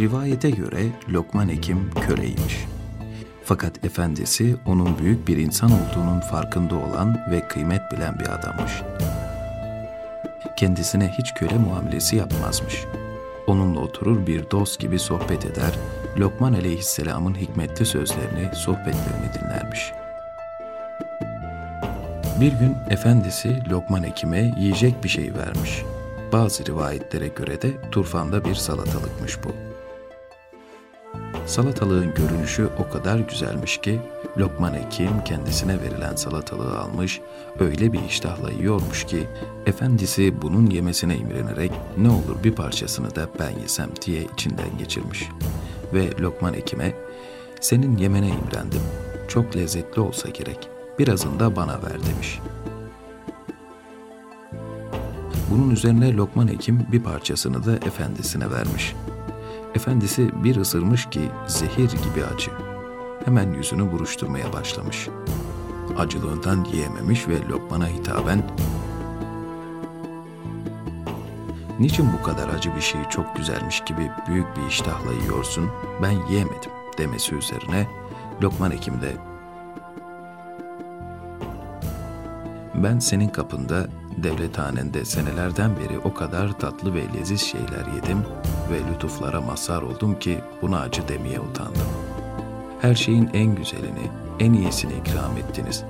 Rivayete göre Lokman Hekim köleymiş. Fakat efendisi onun büyük bir insan olduğunun farkında olan ve kıymet bilen bir adammış. Kendisine hiç köle muamelesi yapmazmış. Onunla oturur bir dost gibi sohbet eder, Lokman aleyhisselamın hikmetli sözlerini, sohbetlerini dinlermiş. Bir gün efendisi Lokman Hekim'e yiyecek bir şey vermiş. Bazı rivayetlere göre de turfanda bir salatalıkmış bu. Salatalığın görünüşü o kadar güzelmiş ki Lokman Hekim kendisine verilen salatalığı almış, öyle bir iştahla yiyormuş ki efendisi bunun yemesine imrenerek ne olur bir parçasını da ben yesem diye içinden geçirmiş. Ve Lokman Hekim'e senin yemene imrendim, çok lezzetli olsa gerek, birazını da bana ver demiş. Bunun üzerine Lokman Hekim bir parçasını da efendisine vermiş. Efendisi bir ısırmış ki zehir gibi acı. Hemen yüzünü buruşturmaya başlamış. Acılığından yiyememiş ve Lokman'a hitaben Niçin bu kadar acı bir şeyi çok güzelmiş gibi büyük bir iştahla yiyorsun, ben yiyemedim demesi üzerine Lokman Hekim de ben senin kapında devlethanende senelerden beri o kadar tatlı ve leziz şeyler yedim ve lütuflara mazhar oldum ki buna acı demeye utandım. Her şeyin en güzelini, en iyisini ikram ettiniz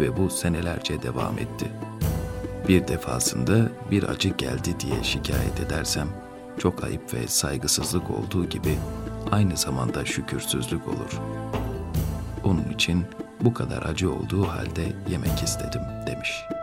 ve bu senelerce devam etti. Bir defasında bir acı geldi diye şikayet edersem çok ayıp ve saygısızlık olduğu gibi aynı zamanda şükürsüzlük olur. Onun için bu kadar acı olduğu halde yemek istedim demiş.''